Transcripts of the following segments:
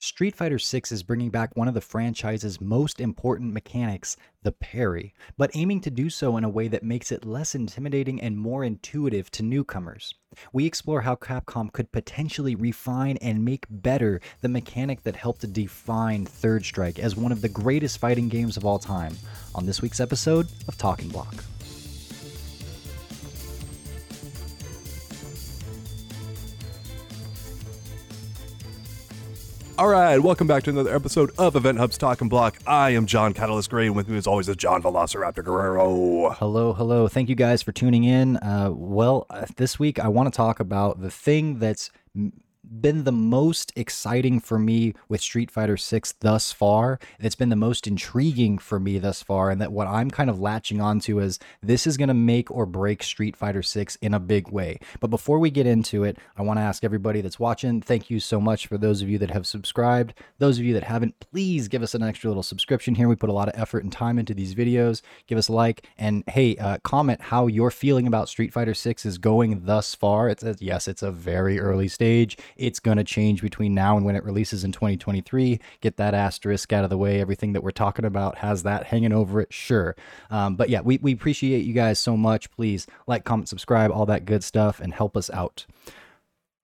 Street Fighter 6 is bringing back one of the franchise's most important mechanics, the parry, but aiming to do so in a way that makes it less intimidating and more intuitive to newcomers. We explore how Capcom could potentially refine and make better the mechanic that helped define Third Strike as one of the greatest fighting games of all time on this week's episode of Talking Block. All right, welcome back to another episode of EventHubs' Talking Block. I am John Catalyst Gray, and with me as always is John Velociraptor Guerrero. Hello, hello. Thank you guys for tuning in. Uh, well, uh, this week I want to talk about the thing that's been the most exciting for me with Street Fighter 6 thus far. It's been the most intriguing for me thus far and that what I'm kind of latching onto is this is going to make or break Street Fighter 6 in a big way. But before we get into it, I want to ask everybody that's watching, thank you so much for those of you that have subscribed. Those of you that haven't, please give us an extra little subscription here. We put a lot of effort and time into these videos. Give us a like and hey, uh, comment how you're feeling about Street Fighter 6 is going thus far. It's a, yes, it's a very early stage it's going to change between now and when it releases in 2023. Get that asterisk out of the way. Everything that we're talking about has that hanging over it, sure. Um, but yeah, we, we appreciate you guys so much. Please like, comment, subscribe, all that good stuff, and help us out.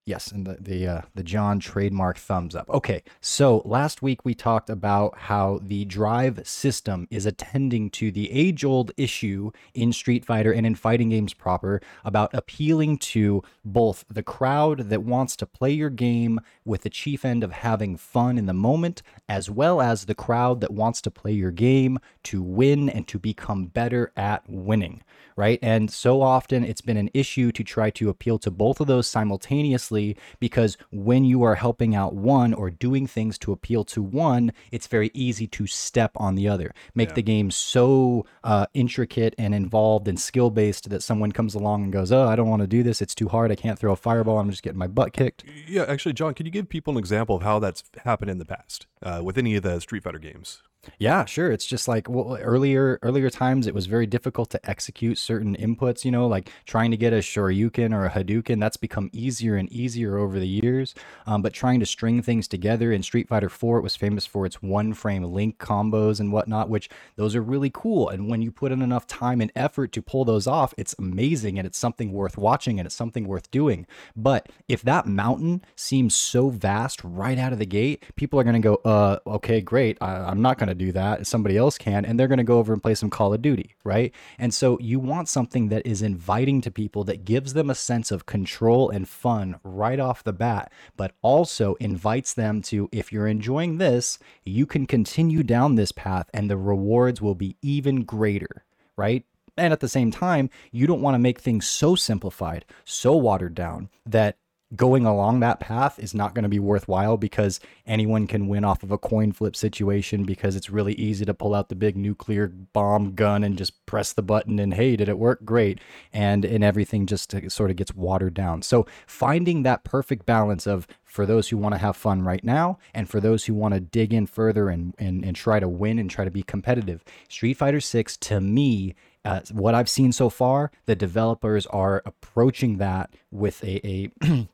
Yes, and the the uh, the John trademark thumbs up. Okay, so last week we talked about how the drive system is attending to the age old issue in Street Fighter and in fighting games proper about appealing to both the crowd that wants to play your game with the chief end of having fun in the moment, as well as the crowd that wants to play your game to win and to become better at winning right? And so often it's been an issue to try to appeal to both of those simultaneously because when you are helping out one or doing things to appeal to one, it's very easy to step on the other, make yeah. the game so uh, intricate and involved and skill based that someone comes along and goes, Oh, I don't want to do this. It's too hard. I can't throw a fireball. I'm just getting my butt kicked. Yeah, actually, John, can you give people an example of how that's happened in the past uh, with any of the Street Fighter games? Yeah, sure. It's just like well, earlier earlier times it was very difficult to execute certain inputs, you know, like trying to get a Shoryuken or a Hadouken. That's become easier and easier over the years. Um, but trying to string things together in Street Fighter 4, it was famous for its one frame link combos and whatnot, which those are really cool. And when you put in enough time and effort to pull those off, it's amazing and it's something worth watching and it's something worth doing. But if that mountain seems so vast right out of the gate, people are going to go, uh, okay, great. I, I'm not going to to do that. Somebody else can, and they're going to go over and play some Call of Duty, right? And so you want something that is inviting to people that gives them a sense of control and fun right off the bat, but also invites them to, if you're enjoying this, you can continue down this path and the rewards will be even greater, right? And at the same time, you don't want to make things so simplified, so watered down that going along that path is not going to be worthwhile because anyone can win off of a coin flip situation because it's really easy to pull out the big nuclear bomb gun and just press the button and hey did it work? Great. And and everything just sort of gets watered down. So finding that perfect balance of for those who want to have fun right now and for those who want to dig in further and, and and try to win and try to be competitive street fighter 6 to me uh, what I've seen so far, the developers are approaching that with a, a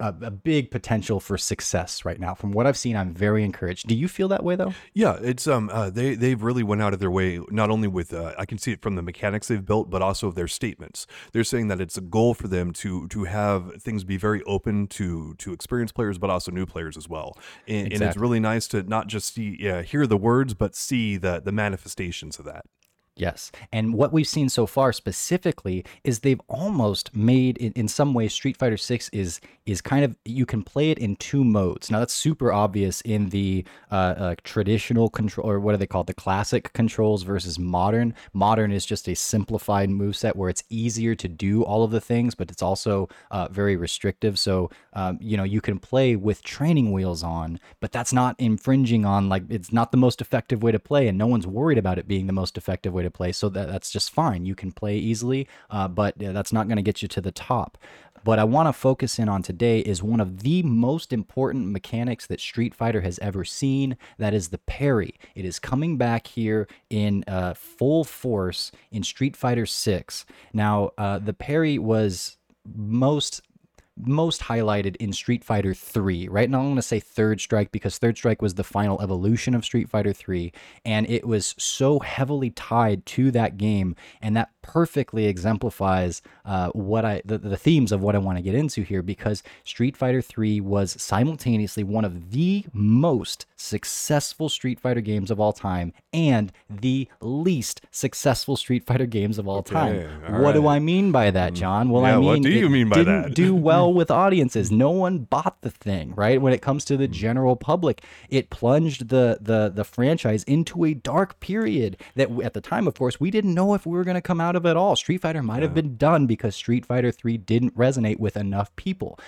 a, a, big potential for success right now. From what I've seen, I'm very encouraged. Do you feel that way though? Yeah, it's um uh, they they've really went out of their way not only with uh, I can see it from the mechanics they've built, but also their statements. They're saying that it's a goal for them to to have things be very open to to experienced players, but also new players as well. And, exactly. and it's really nice to not just see yeah, hear the words, but see the the manifestations of that. Yes. And what we've seen so far specifically is they've almost made in, in some ways Street Fighter 6 is is kind of you can play it in two modes. Now that's super obvious in the uh, uh, traditional control or what are they called? The classic controls versus modern. Modern is just a simplified move set where it's easier to do all of the things, but it's also uh, very restrictive. So um, you know you can play with training wheels on, but that's not infringing on like it's not the most effective way to play, and no one's worried about it being the most effective way to play. So that, that's just fine. You can play easily, uh, but that's not going to get you to the top. What I want to focus in on today is one of the most important mechanics that Street Fighter has ever seen. That is the parry. It is coming back here in uh, full force in Street Fighter 6. Now, uh, the parry was most most highlighted in Street Fighter 3, right? And I'm going to say Third Strike because Third Strike was the final evolution of Street Fighter 3 and it was so heavily tied to that game and that perfectly exemplifies uh, what I the, the themes of what I want to get into here because Street Fighter 3 was simultaneously one of the most successful Street Fighter games of all time and the least successful Street Fighter games of all Okay, time. all what do. I mean by that, John? Well, Yeah, I mean what do you it mean by didn't that? do well with audiences. No one bought the thing, right? When it comes to the general public, it plunged the the the franchise into a dark period that at the time, of course, we didn't know if we were going to come out of at all. Street Fighter might have been done because Street Fighter 3 didn't resonate with enough people.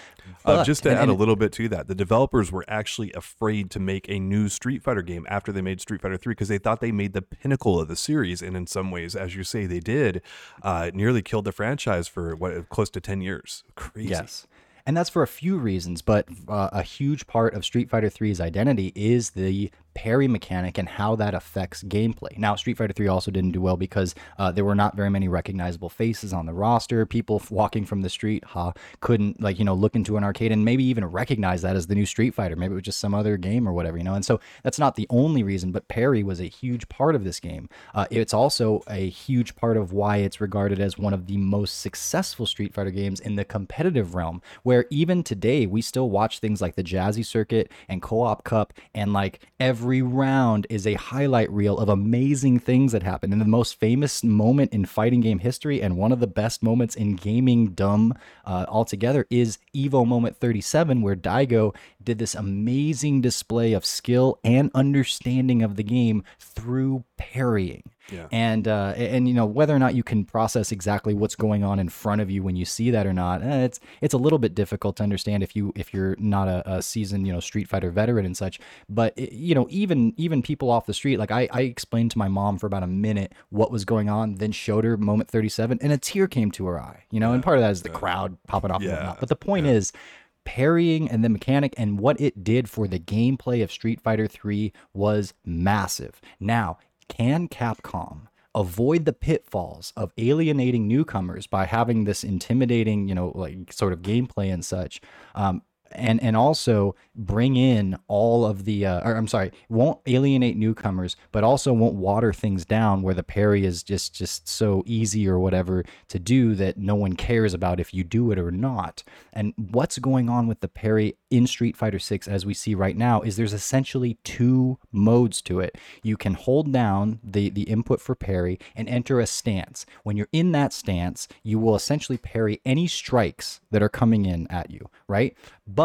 Uh, just to and- add and a little bit to that, the developers were actually afraid to make a new Street Fighter game after they made Street Fighter 3 because they thought they made the pinnacle of the series. And in some ways, as you say, they did, uh, it nearly killed the franchise for what close to 10 years. Crazy. Yes. And that's for a few reasons, but uh, a huge part of Street Fighter 3's identity is the parry mechanic and how that affects gameplay. Now, Street Fighter 3 also didn't do well because uh, there were not very many recognizable faces on the roster. People walking from the street, ha, couldn't like you know look into an arcade and maybe even recognize that as the new Street Fighter. Maybe it was just some other game or whatever, you know. And so that's not the only reason, but parry was a huge part of this game. Uh, it's also a huge part of why it's regarded as one of the most successful Street Fighter games in the competitive realm, where even today we still watch things like the Jazzy Circuit and Co-op Cup, and like every round is a highlight reel of amazing things that happen. And the most famous moment in fighting game history, and one of the best moments in gaming dumb uh, altogether, is Evo Moment 37, where Daigo did this amazing display of skill and understanding of the game through parrying. Yeah. And uh, and you know whether or not you can process exactly what's going on in front of you when you see that or not, eh, it's it's a little bit difficult to understand if you if you're not a, a seasoned you know Street Fighter veteran and such. But it- you know even even people off the street, like I I explained to my mom for about a minute what was going on, then showed her moment 37, and a tear came to her eye. You know, and part of that is the crowd popping off and Yeah, whatnot. But the point is parrying and the mechanic and what it did for the gameplay of Street Fighter 3 was massive. Now, can Capcom avoid the pitfalls of alienating newcomers by having this intimidating, you know, like sort of gameplay and such? Um, and and also bring in all of the uh, or I'm sorry, won't alienate newcomers, but also won't water things down where the parry is just just so easy or whatever to do that no one cares about if you do it or not. And what's going on with the parry in Street Fighter 6 as we see right now is there's essentially two modes to it. You can hold down the the input for parry and enter a stance. When you're in that stance, you will essentially parry any strikes that are coming in at you, right? But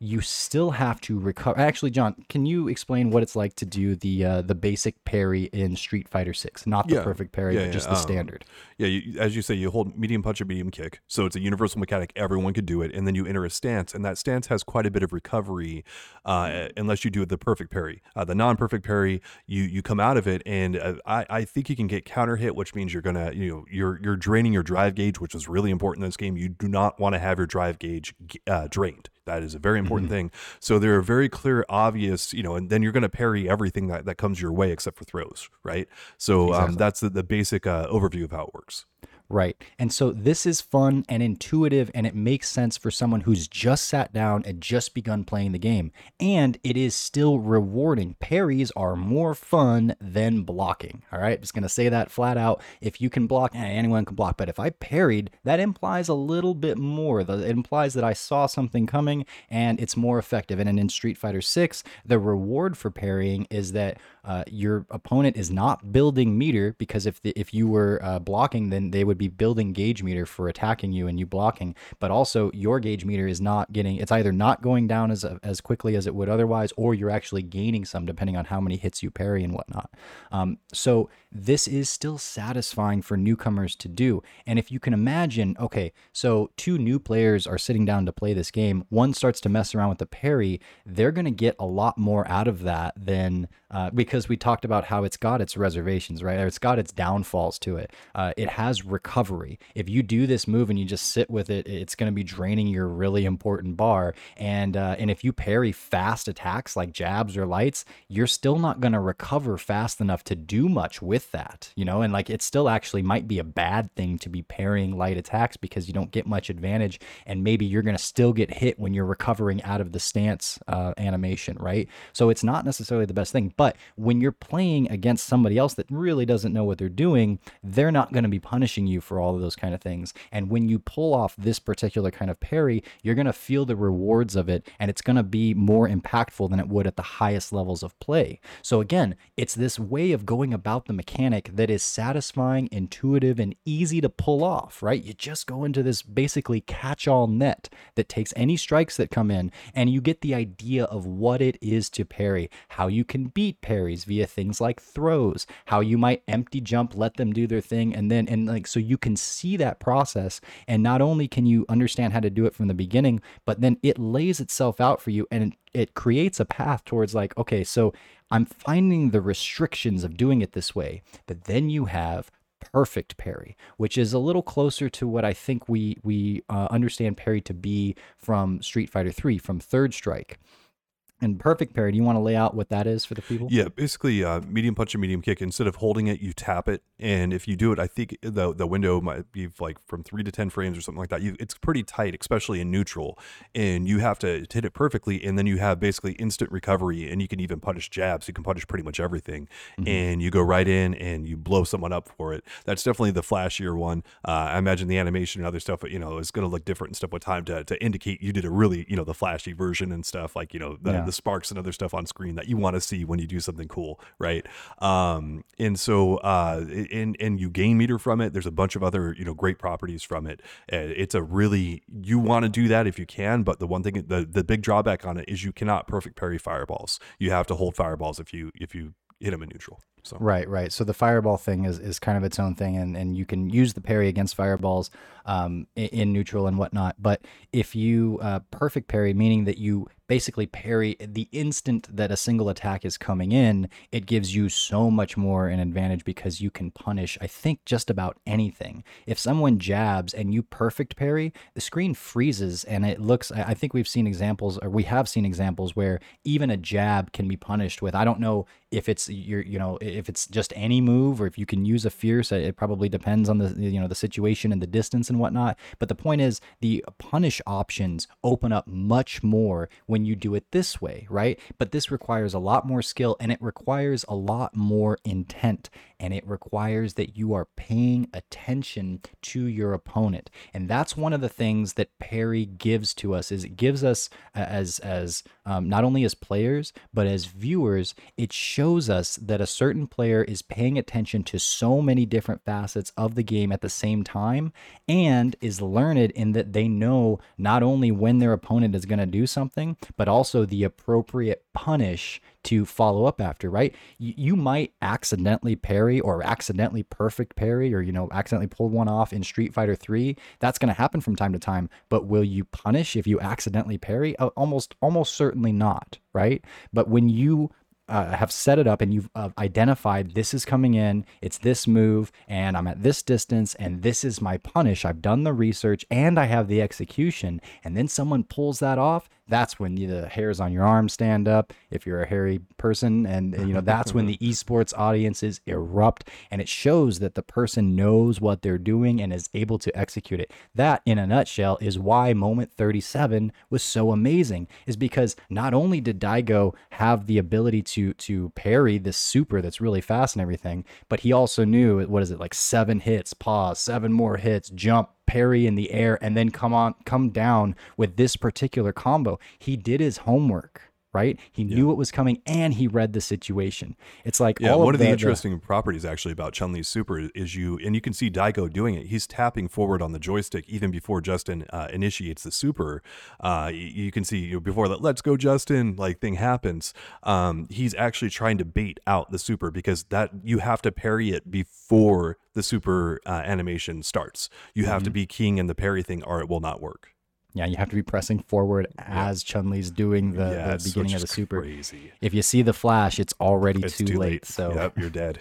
you still have to recover. Actually, John, can you explain what it's like to do the uh, the basic parry in Street Fighter 6? Not the Yeah. perfect parry, Yeah, but yeah, just the um, standard. Yeah, you, as you say, you hold medium punch or medium kick. So it's a universal mechanic. Everyone could do it. And then you enter a stance, and that stance has quite a bit of recovery uh, unless you do the perfect parry. Uh, the non perfect parry, you you come out of it, and uh, I, I think you can get counter hit, which means you're to, you know, you're, you're draining your drive gauge, which is really important in this game. You do not want to have your drive gauge uh, drained. That is a very important thing. So there are very clear, obvious, you know, and then you're going to parry everything that, that comes your way except for throws, right? So um, that's the, the basic uh, overview of how it works. Right. And so this is fun and intuitive, and it makes sense for someone who's just sat down and just begun playing the game. And it is still rewarding. Parries are more fun than blocking. All right. Just going to say that flat out. If you can block, eh, anyone can block. But if I parried, that implies a little bit more. It implies that I saw something coming and it's more effective. And in Street Fighter 6, the reward for parrying is that uh, your opponent is not building meter because if the, if you were uh, blocking, then they would be building gauge meter for attacking you and you blocking. But also, your gauge meter is not getting. It's either not going down as as quickly as it would otherwise, or you're actually gaining some depending on how many hits you parry and whatnot. Um, so this is still satisfying for newcomers to do. And if you can imagine, okay, so two new players are sitting down to play this game. One starts to mess around with the parry. They're going to get a lot more out of that than uh, because we talked about how it's got its reservations, right? Or it's got its downfalls to it. Uh, it has recovery. If you do this move and you just sit with it, it's going to be draining your really important bar. And uh, and if you parry fast attacks like jabs or lights, you're still not going to recover fast enough to do much with that. You know, and like it still actually might be a bad thing to be parrying light attacks because you don't get much advantage, and maybe you're going to still get hit when you're recovering out of the stance uh, animation, right? So it's not necessarily the best thing. But when you're playing against somebody else that really doesn't know what they're doing, they're not going to be punishing you for all of those kind of things. And when you pull off this particular kind of parry, you're going to feel the rewards of it, and it's going to be more impactful than it would at the highest levels of play. So again, it's this way of going about the mechanic that is satisfying, intuitive, and easy to pull off, right? You just go into this basically catch all net that takes any strikes that come in, and you get the idea of what it is to parry, how you can beat parries via things like throws, how you might empty jump, let them do their thing, and then, and like, so you can see that process. And not only can you understand how to do it from the beginning, but then it lays itself out for you and it creates a path towards like, okay, so I'm finding the restrictions of doing it this way, but then you have perfect parry, which is a little closer to what I think we we uh, understand parry to be from Street Fighter 3 from Third Strike. And perfect parry, do you want to lay out what that is for the people? Yeah, basically, uh, medium punch and medium kick. Instead of holding it, you tap it, and if you do it, I think the the window might be like from three to ten frames or something like that. You, it's pretty tight, especially in neutral, and you have to hit it perfectly, and then you have basically instant recovery, and you can even punish jabs. You can punish pretty much everything, mm-hmm. and you go right in and you blow someone up for it. That's definitely the flashier one. Uh, I imagine the animation and other stuff, you know, is going to look different and stuff with time to to indicate you did a really, you know, the flashy version and stuff like you know the, yeah the sparks and other stuff on screen that you want to see when you do something cool, right? Um, and so, uh, and and you gain meter from it. There's a bunch of other you know great properties from it. Uh, it's a really you want to do that if you can, but the one thing the the big drawback on it is you cannot perfect parry fireballs. You have to hold fireballs if you if you hit them in neutral. So. Right, right. So the fireball thing is, is kind of its own thing, and, and you can use the parry against fireballs um, in, in neutral and whatnot. But if you uh, perfect parry, meaning that you basically parry the instant that a single attack is coming in, it gives you so much more an advantage because you can punish, I think, just about anything. If someone jabs and you perfect parry, the screen freezes and it looks, I think we've seen examples, or we have seen examples where even a jab can be punished with, I don't know if it's your, you know, if it's just any move or if you can use a fierce, it probably depends on the, you know, the situation and the distance and whatnot. But the point is, the punish options open up much more when you do it this way, right? But this requires a lot more skill and it requires a lot more intent and it requires that you are paying attention to your opponent. And that's one of the things that parry gives to us is it gives us as as um, not only as players but as viewers, it shows us that a certain player is paying attention to so many different facets of the game at the same time and is learned in that they know not only when their opponent is going to do something, but also the appropriate punish to follow up after, right? You, you might accidentally parry or accidentally perfect parry or, you know, accidentally pull one off in Street Fighter 3. That's going to happen from time to time, but will you punish if you accidentally parry? Almost, almost certainly not, right? But when you uh, have set it up and you've uh, identified this is coming in, it's this move, and I'm at this distance, and this is my punish. I've done the research and I have the execution, and then someone pulls that off that's when the hairs on your arm stand up if you're a hairy person. And you know that's when the esports audiences erupt and it shows that the person knows what they're doing and is able to execute it. That in a nutshell is why moment 37 was so amazing is because not only did daigo have the ability to to parry this super that's really fast and everything but he also knew what is it like seven hits pause seven more hits jump parry in the air and then come on come down with this particular combo. He did his homework right? He yeah. knew what was coming and he read the situation. It's like yeah. one of, the, the interesting properties actually about Chun Li's super is you, and you can see Daigo doing it. He's tapping forward on the joystick even before Justin uh, initiates the super. Uh, you, you, can see you know, before that "Let's go, Justin" like thing happens. Um, he's actually trying to bait out the super because that you have to parry it before the super uh, animation starts. You have mm-hmm. to be king in the parry thing, or it will not work. Yeah, you have to be pressing forward as Chun Li's doing the, yeah, the beginning of the super. Crazy. If you see the flash, it's already it's too, too late. late. So yep, you're dead.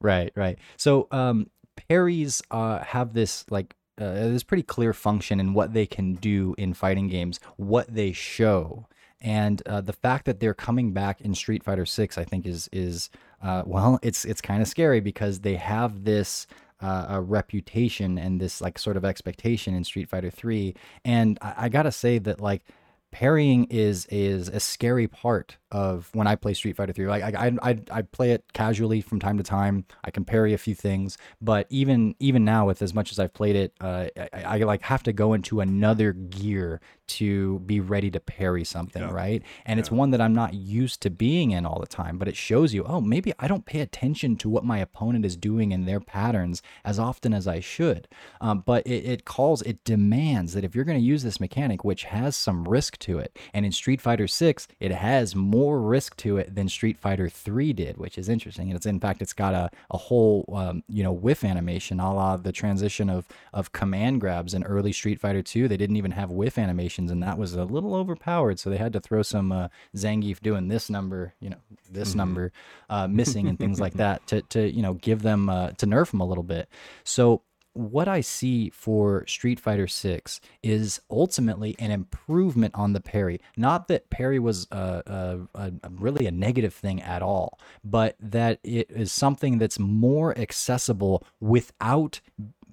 right, right. So um, parries uh, have this like uh, this pretty clear function in what they can do in fighting games, what they show, and uh, the fact that they're coming back in Street Fighter Six, I think, is is uh, well, it's it's kind of scary because they have this uh, a reputation and this like sort of expectation in Street Fighter 3 and I, I gotta say that like parrying is is a scary part of when I play Street Fighter 3. Like I, I I play it casually from time to time. I can parry a few things, but even even now with as much as I've played it, uh, I, I, like have to go into another gear to be ready to parry something, yeah. right? And yeah. it's one that I'm not used to being in all the time, but it shows you, oh, maybe I don't pay attention to what my opponent is doing in their patterns as often as I should. Um, but it, it calls, it demands that if you're going to use this mechanic, which has some risk to it, and in Street Fighter 6, it has more risk to it than Street Fighter 3 did, which is interesting. And it's in fact it's got a, a whole um, you know whiff animation, a la the transition of of command grabs in early Street Fighter 2. They didn't even have whiff animations, and that was a little overpowered. So they had to throw some uh, Zangief doing this number, you know, this mm-hmm. number uh, missing and things like that to to you know give them uh, to nerf them a little bit. So what I see for Street Fighter 6 is ultimately an improvement on the parry. Not that parry was a, a, a, really a negative thing at all, but that it is something that's more accessible without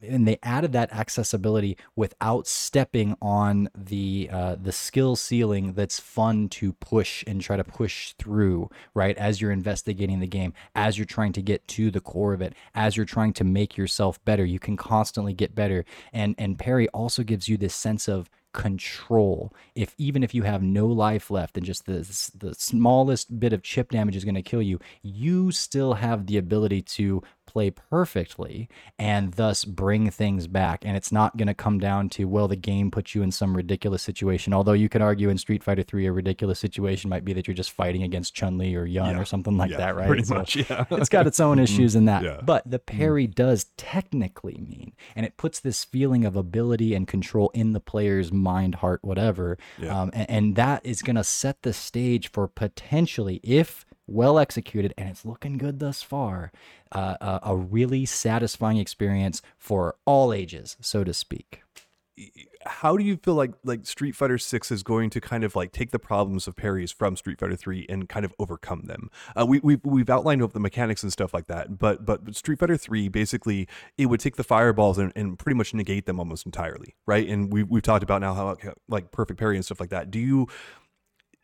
and they added that accessibility without stepping on the uh, the skill ceiling that's fun to push and try to push through right as you're investigating the game as you're trying to get to the core of it as you're trying to make yourself better you can constantly get better and and parry also gives you this sense of control. If even if you have no life left and just the the smallest bit of chip damage is going to kill you, you still have the ability to play perfectly and thus bring things back. And it's not going to come down to well, the game puts you in some ridiculous situation. Although you could argue in Street Fighter Three, a ridiculous situation might be that you're just fighting against Chun Li or Yun yeah. or something like yeah, that, right? Pretty so much, yeah. it's got its own issues in that. But the parry does technically mean, and it puts this feeling of ability and control in the player's mind, heart, whatever. Um, and, and that is going to set the stage for potentially, if well executed, and it's looking good thus far, uh, a, a really satisfying experience for all ages, so to speak how do you feel like like Street Fighter 6 is going to kind of like take the problems of parries from Street Fighter 3 and kind of overcome them? Uh, we we've, we've outlined the mechanics and stuff like that, but but Street Fighter 3 basically it would take the fireballs and, and pretty much negate them almost entirely, right? And we we've talked about now how like perfect parry and stuff like that. Do you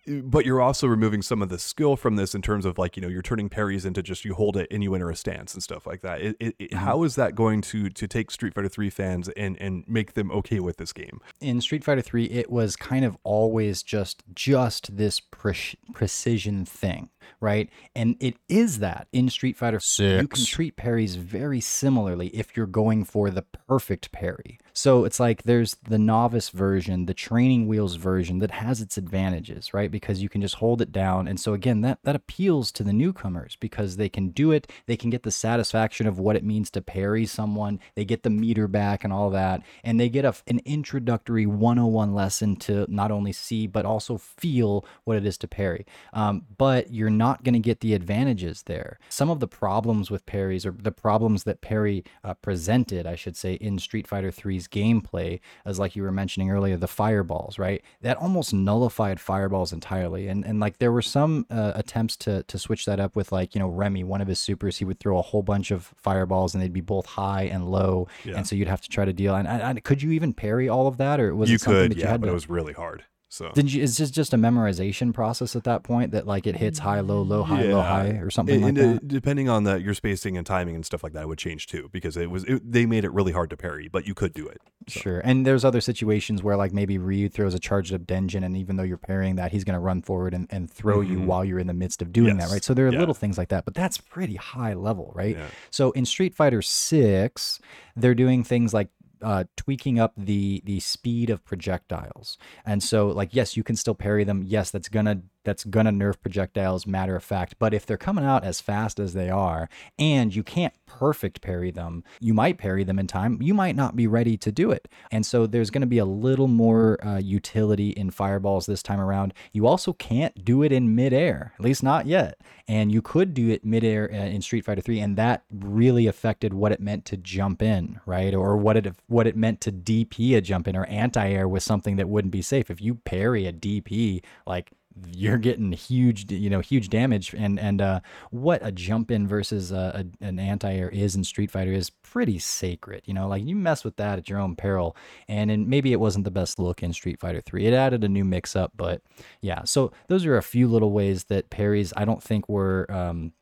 but you're also removing some of the skill from this in terms of like you know you're turning parries into just you hold it and you enter a stance and stuff like that. It, it, mm-hmm. how is that going to to take street fighter 3 fans and and make them okay with this game? In street fighter 3 it was kind of always just just this pre- precision thing right? And it is that in Street Fighter 6. You can treat parries very similarly if you're going for the perfect parry. So it's like there's the novice version, the training wheels version that has its advantages, right? Because you can just hold it down. And so again, that that appeals to the newcomers because they can do it, they can get the satisfaction of what it means to parry someone, they get the meter back and all that, and they get a, an introductory 101 lesson to not only see but also feel what it is to parry. Um, but you're not going to get the advantages there. Some of the problems with parries, or the problems that Parry uh, presented, I should say, in Street Fighter 3's gameplay, as like you were mentioning earlier, the fireballs, right? That almost nullified fireballs entirely. And and like there were some uh, attempts to to switch that up with like you know Remy, one of his supers, he would throw a whole bunch of fireballs, and they'd be both high and low, yeah. and so you'd have to try to deal. And, and, and, could you even parry all of that, or was you it something could, that you yeah, had but to? it was really hard. So did you? Is this just a memorization process at that point that like it hits high, low, low, high, yeah. low, high, or something and, like and that? Depending on the your spacing and timing and stuff like that, would change too because it was it, they made it really hard to parry, but you could do it. So. Sure, and there's other situations where like maybe Ryu throws a charged up Denjin, and even though you're parrying that, he's going to run forward and, and throw mm-hmm. you while you're in the midst of doing yes. that, right? So there are yeah. little things like that, but that's pretty high level, right? Yeah. So in Street Fighter Six, they're doing things like uh, tweaking up the the speed of projectiles. And so, like, yes, you can still parry them. Yes, that's gonna that's going to nerf projectiles, matter of fact. But if they're coming out as fast as they are and you can't perfect parry them, you might parry them in time. You might not be ready to do it. And so there's going to be a little more uh, utility in fireballs this time around. You also can't do it in midair, at least not yet. And you could do it midair uh, in Street Fighter 3, and that really affected what it meant to jump in, right? Or what it what it meant to DP a jump in or anti-air with something that wouldn't be safe. If you parry a DP, like you're getting huge, you know, huge damage. And and uh, what a jump in versus a, a, an anti air is in Street Fighter is pretty sacred. You know, like you mess with that at your own peril. And in, maybe it wasn't the best look in Street Fighter Three. It added a new mix up, but yeah. So those are a few little ways that parries I don't think were. Um,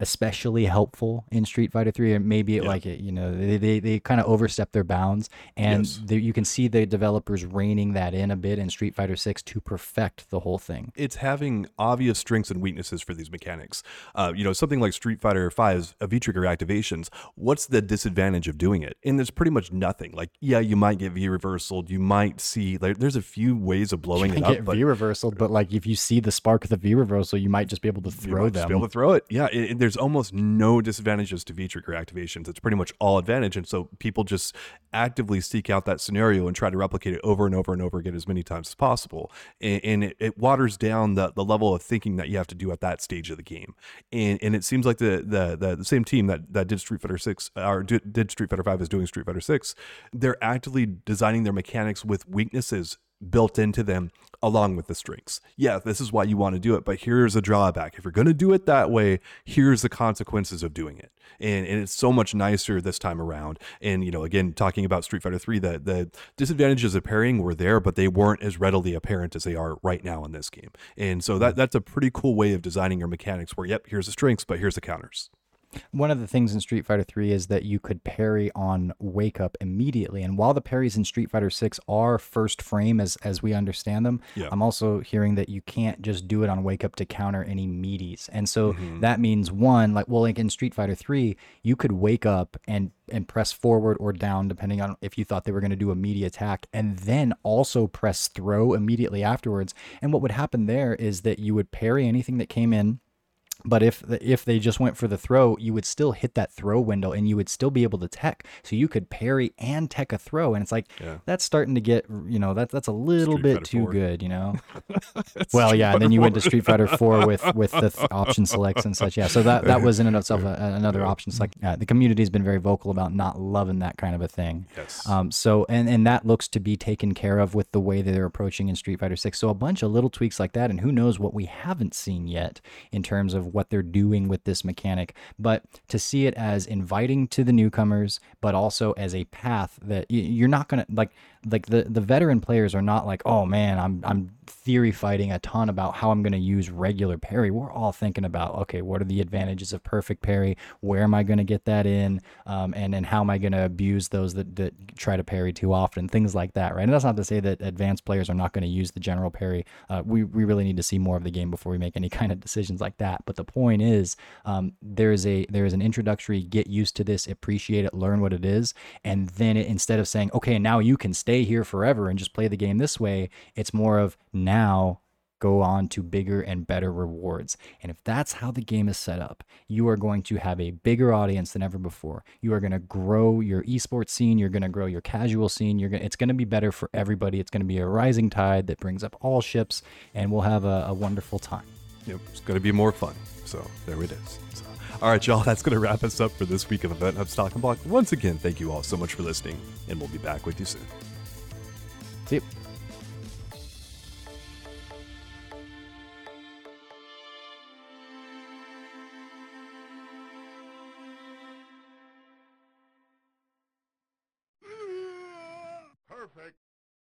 especially helpful in Street Fighter 3 and maybe it, yeah. like it you know they, they, they kind of overstep their bounds and yes. the, you can see the developers reining that in a bit in Street Fighter 6 to perfect the whole thing. It's having obvious strengths and weaknesses for these mechanics. Uh, you know something like Street Fighter 5's V trigger activations what's the disadvantage of doing it? And there's pretty much nothing. Like yeah you might get V reversal you might see like there's a few ways of blowing it up but, V reversal but like if you see the spark of the V reversal you might just be able to throw them be able to throw it. Yeah it, it, there's almost no disadvantages to V-trigger activations. It's pretty much all advantage, and so people just actively seek out that scenario and try to replicate it over and over and over again as many times as possible. And, and it, it, waters down the, the level of thinking that you have to do at that stage of the game. And and it seems like the the the, the same team that, that did Street Fighter Six uh, or did, did Street Fighter Five is doing Street Fighter Six. They're actively designing their mechanics with weaknesses built into them along with the strengths. Yeah, this is why you want to do it, but here's a drawback. If you're going to do it that way, here's the consequences of doing it. And, and it's so much nicer this time around. And, you know, again, talking about Street Fighter 3, the, the disadvantages of parrying were there, but they weren't as readily apparent as they are right now in this game. And so that that's a pretty cool way of designing your mechanics where, yep, here's the strengths, but here's the counters. One of the things in Street Fighter 3 is that you could parry on wake up immediately. And while the parries in Street Fighter 6 are first frame as as we understand them, yeah. I'm also hearing that you can't just do it on wake up to counter any meaties. And so mm-hmm. that means one, like well, like in Street Fighter 3, you could wake up and and press forward or down depending on if you thought they were going to do a meaty attack and then also press throw immediately afterwards. And what would happen there is that you would parry anything that came in but if if they just went for the throw, you would still hit that throw window and you would still be able to tech. So you could parry and tech a throw. And it's like yeah. that's starting to get you know that that's a little Street bit Fighter too 4. good, you know. well, yeah, and then you went to Street Fighter Four with with the th- option selects and such. Yeah, so that that was in and of itself a, another yeah. option select. Yeah, the community has been very vocal about not loving that kind of a thing. Yes. Um. So and and that looks to be taken care of with the way that they're approaching in Street Fighter Six. So a bunch of little tweaks like that, and who knows what we haven't seen yet in terms of what they're doing with this mechanic, but to see it as inviting to the newcomers, but also as a path that you're not going to like like the the veteran players are not like, "Oh man, I'm I'm theory fighting a ton about how I'm going to use regular parry. We're all thinking about, okay, what are the advantages of perfect parry? Where am I going to get that in? Um, and then how am I going to abuse those that, that try to parry too often? Things like that, right? And that's not to say that advanced players are not going to use the general parry. Uh, we, we really need to see more of the game before we make any kind of decisions like that. But the point is, um, there is a there is an introductory get used to this, appreciate it, learn what it is, and then it, instead of saying, okay, now you can stay here forever and just play the game this way, it's more of now go on to bigger and better rewards. And if that's how the game is set up, you are going to have a bigger audience than ever before. You are going to grow your esports scene, you're going to grow your casual scene, you're going it's going to be better for everybody. It's going to be a rising tide that brings up all ships and we'll have a, a wonderful time. Yep, it's going to be more fun. So there it is. So, all right, y'all, that's going to wrap us up for this week of EventHubs Talking Block. Once again, thank you all so much for listening, and we'll be back with you soon. Sí.